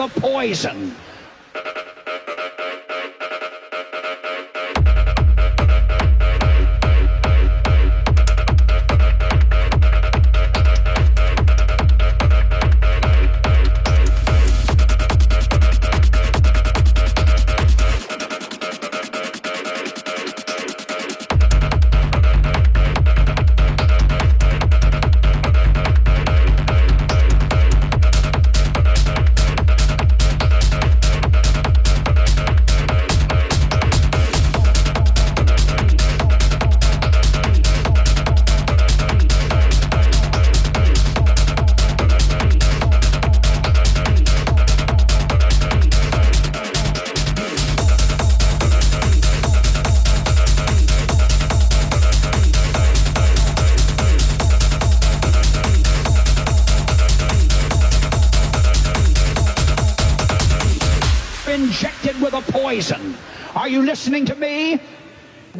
a poison.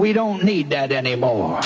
We don't need that anymore.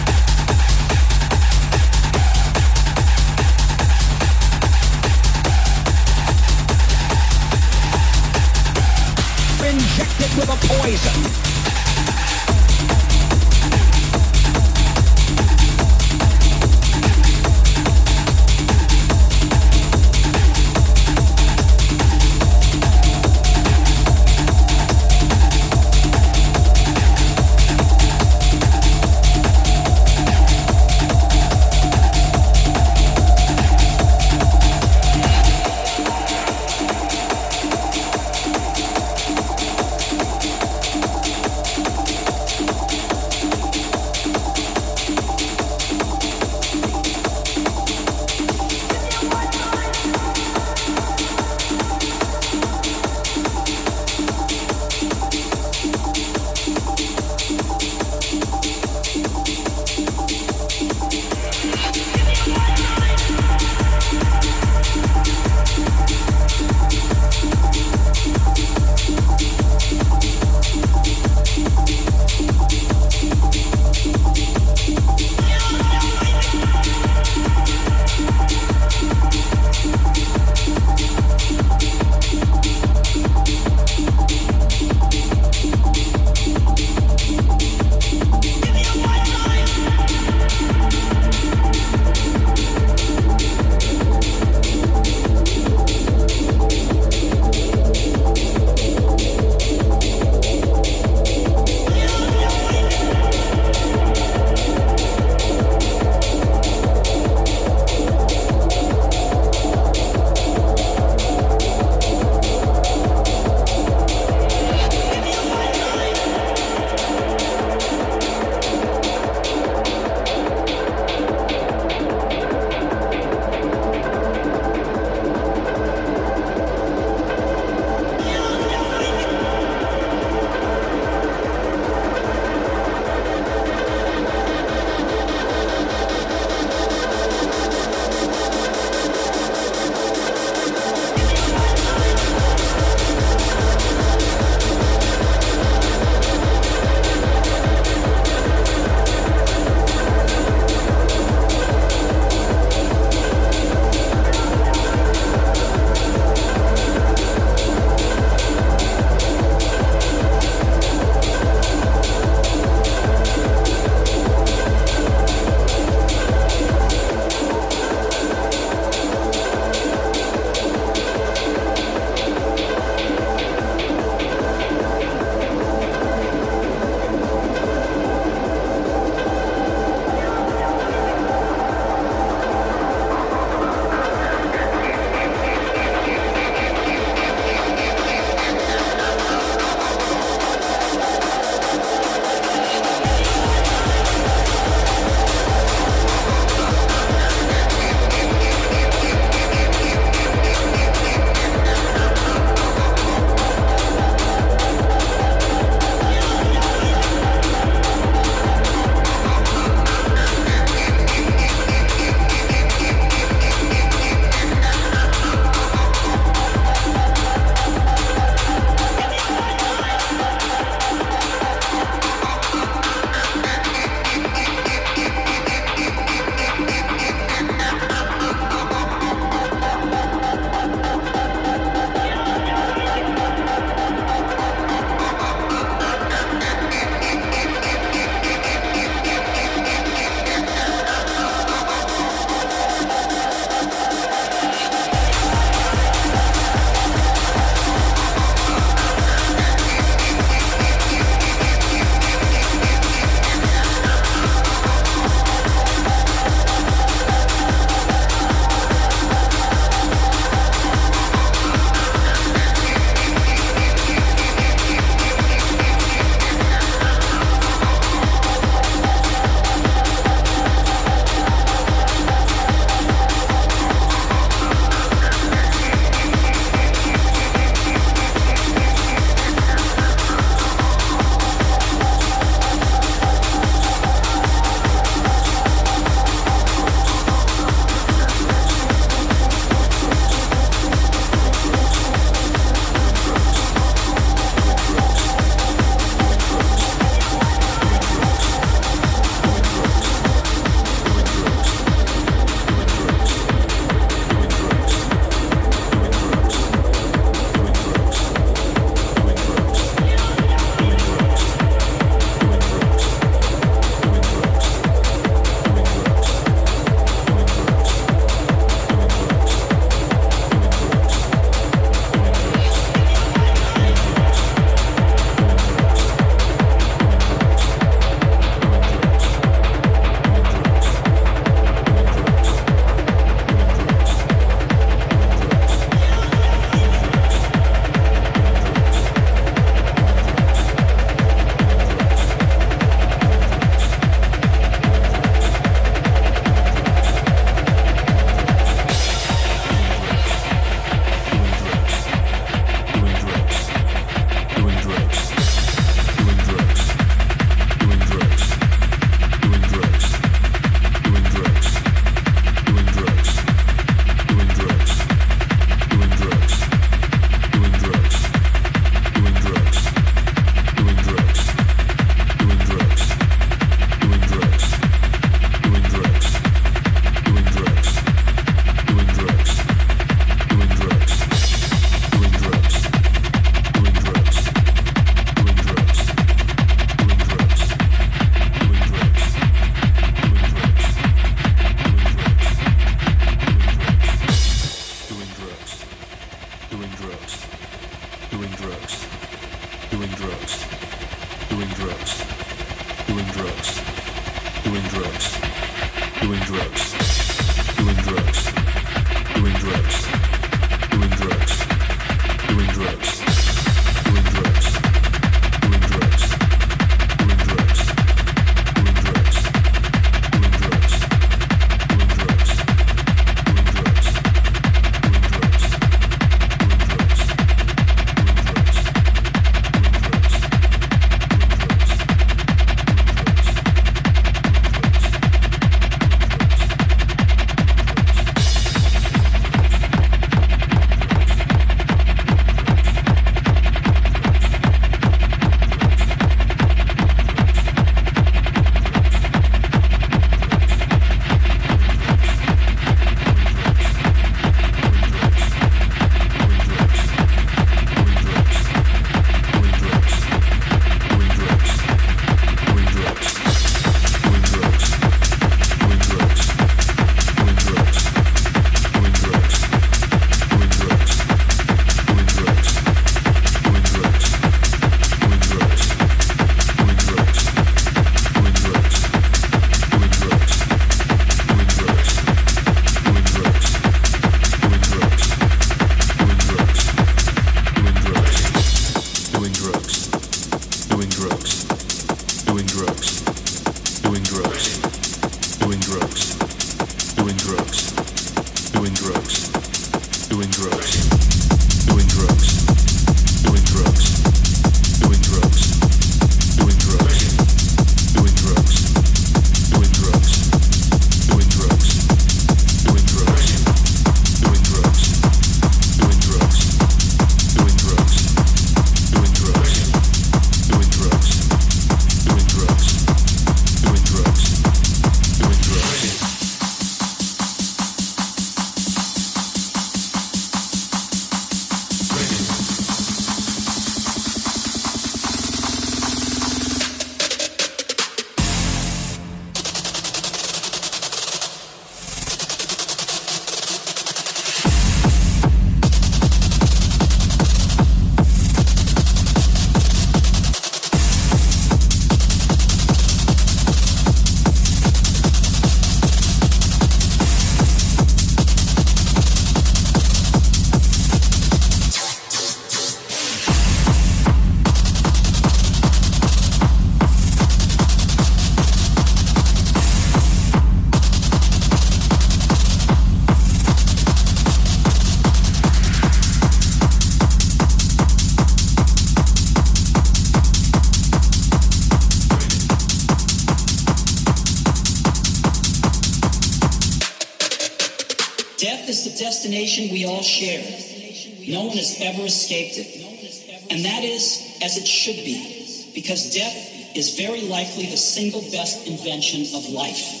Ever escaped it. And that is as it should be, because death is very likely the single best invention of life.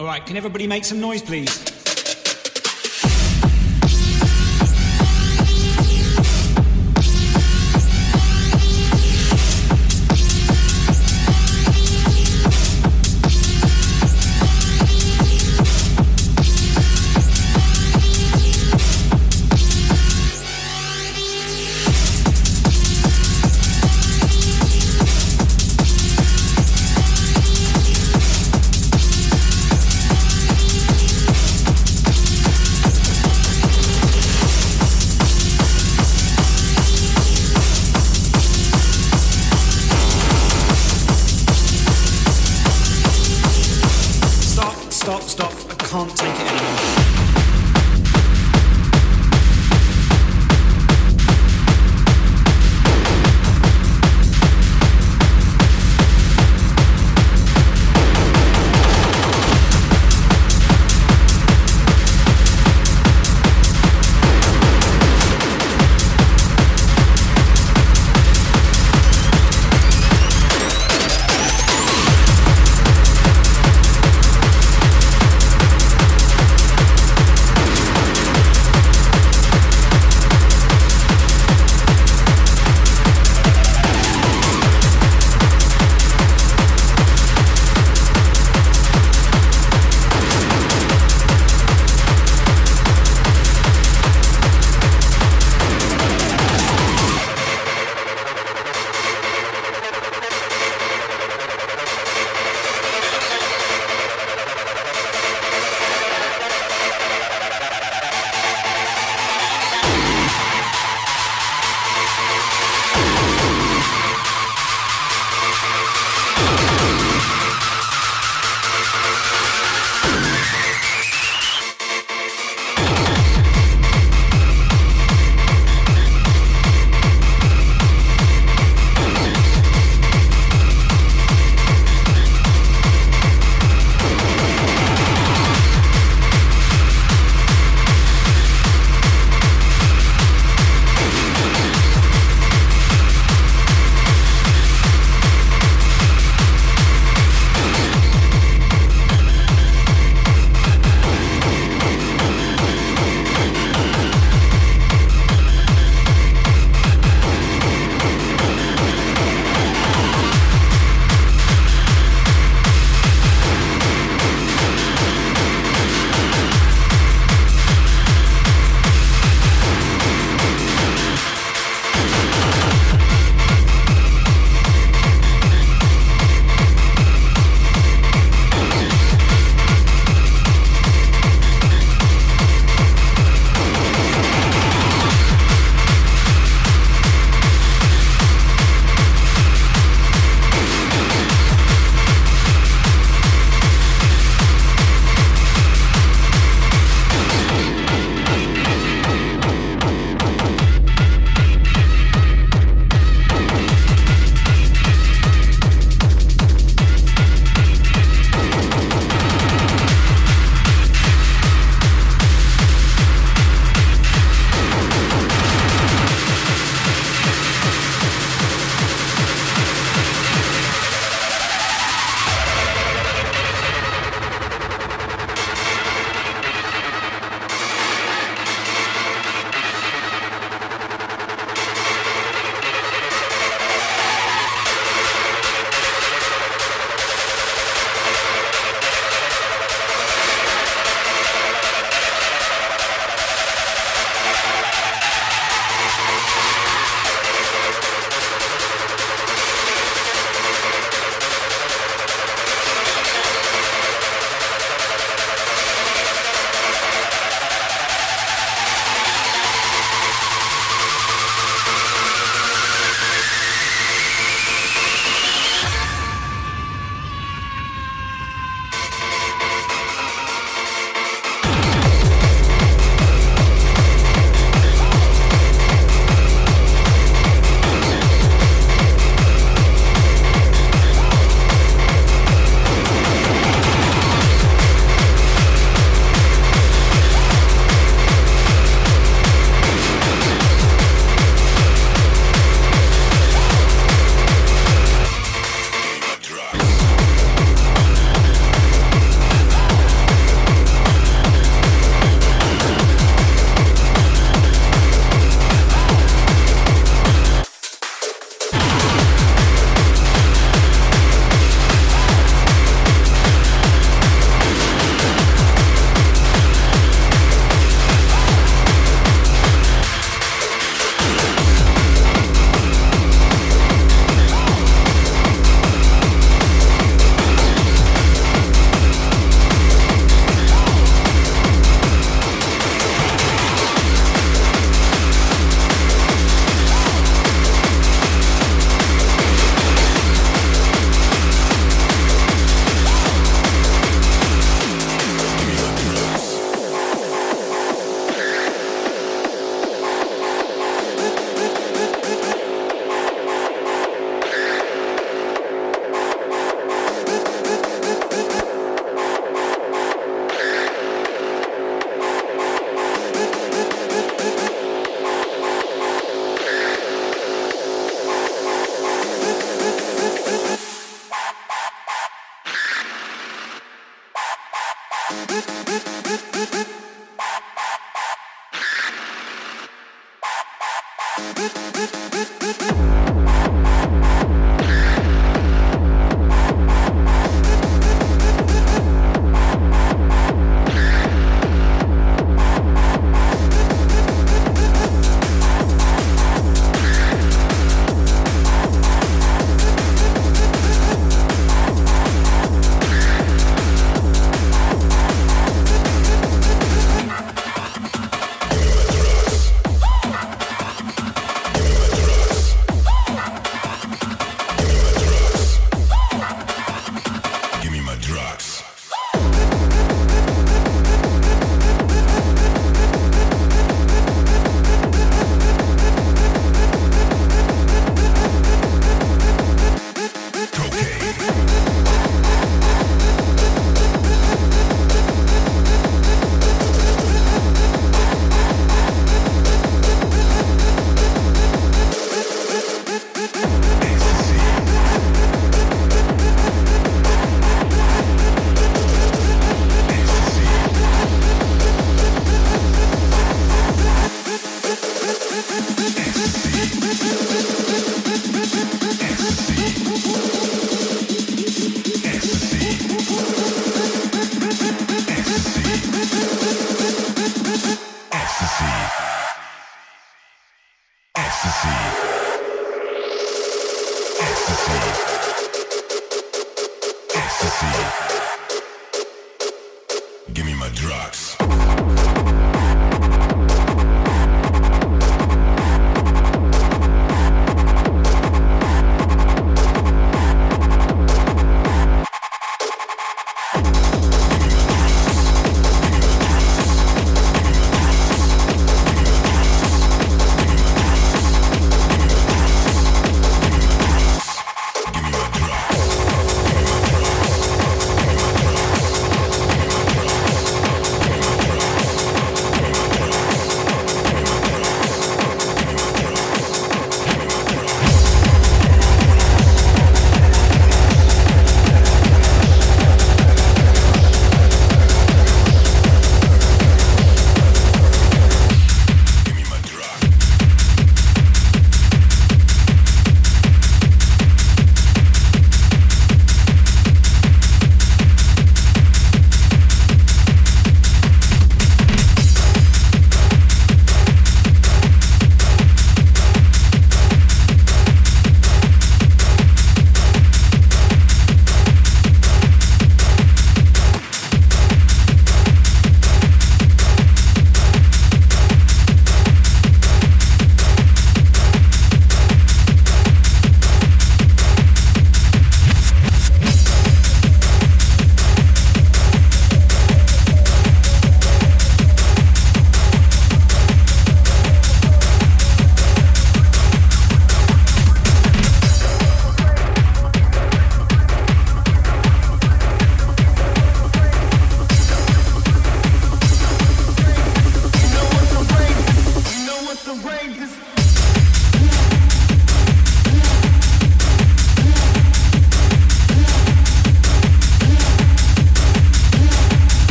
All right, can everybody make some noise, please?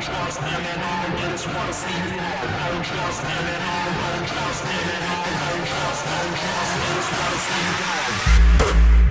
trust him and I just wanna see you I don't trust him and I don't trust him and I don't trust, don't trust, just wanna see you.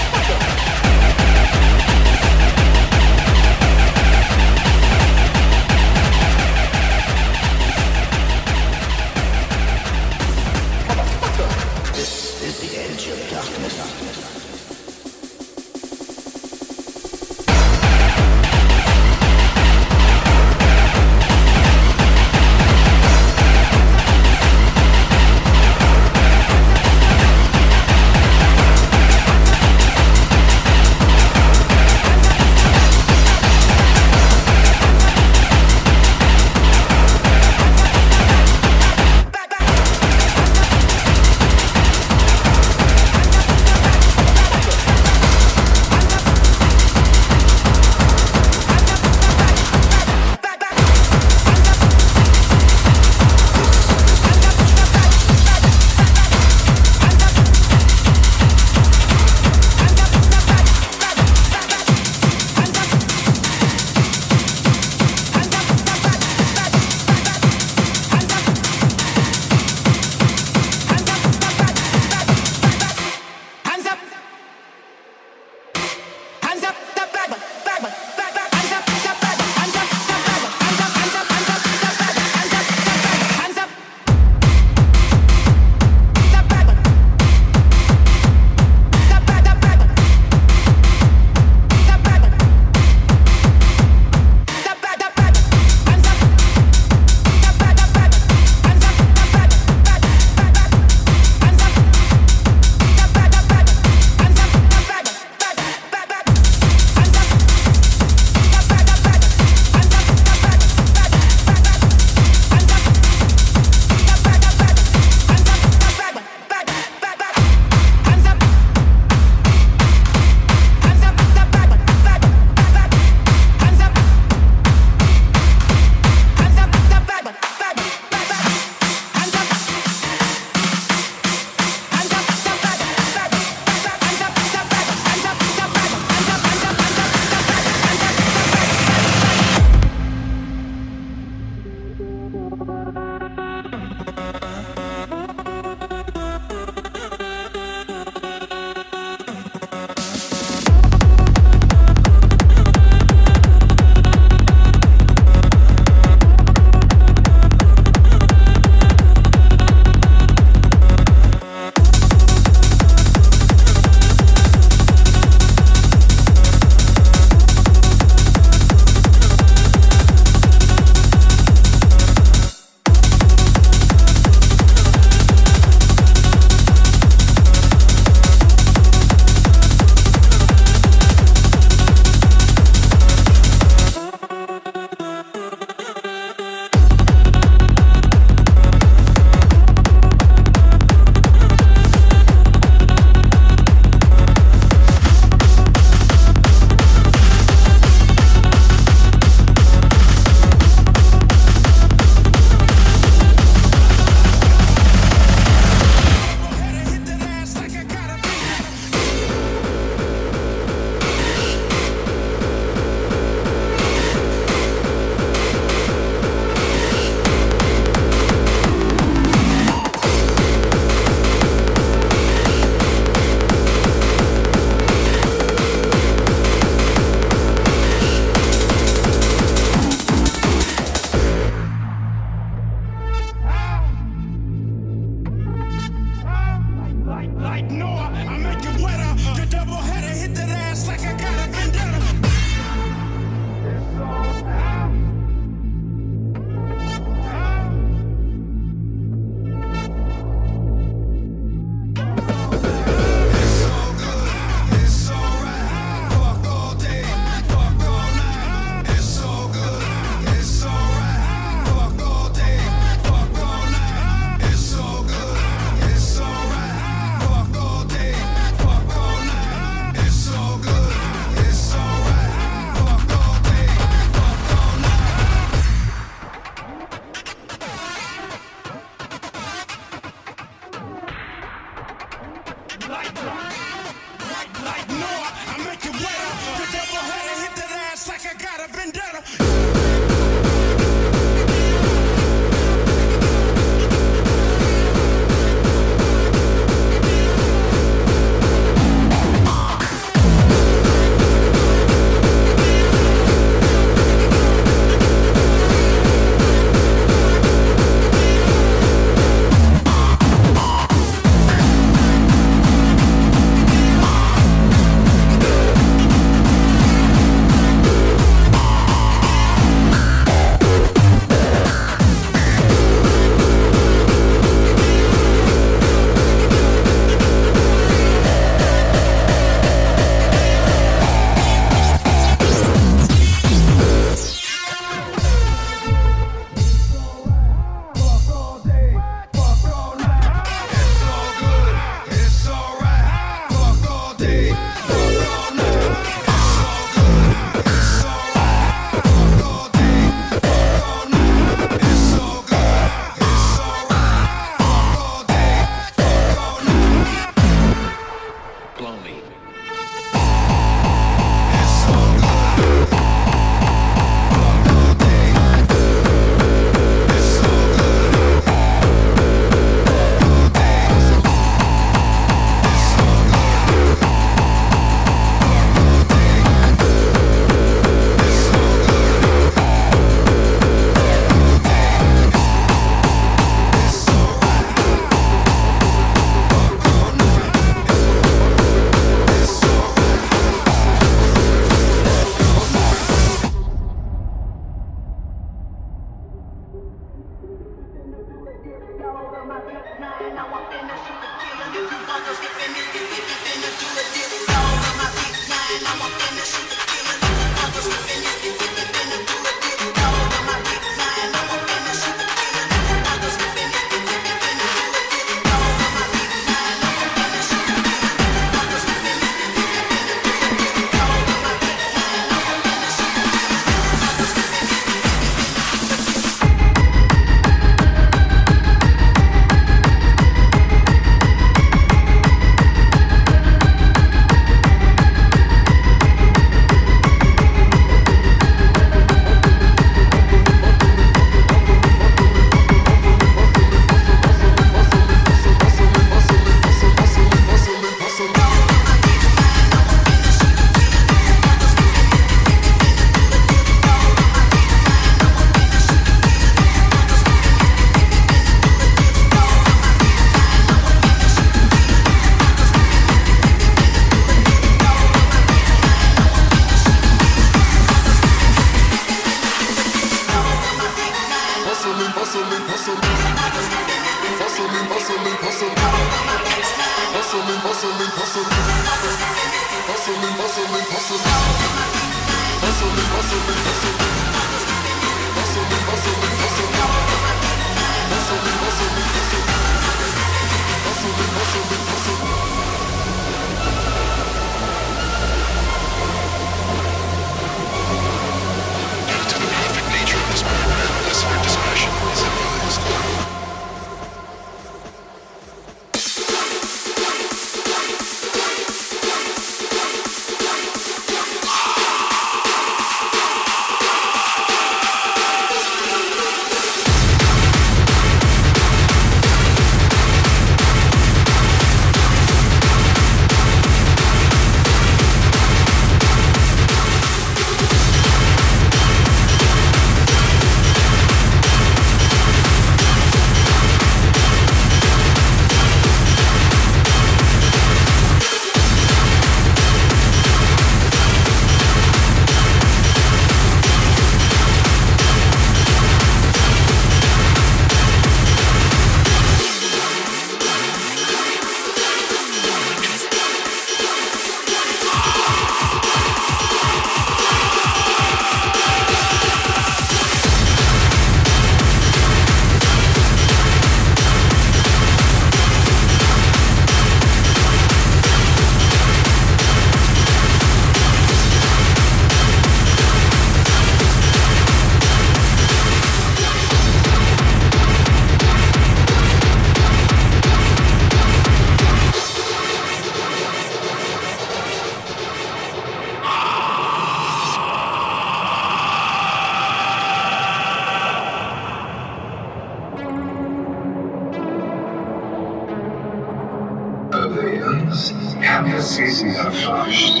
Campesisi erforscht,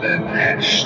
beherrscht, eine Human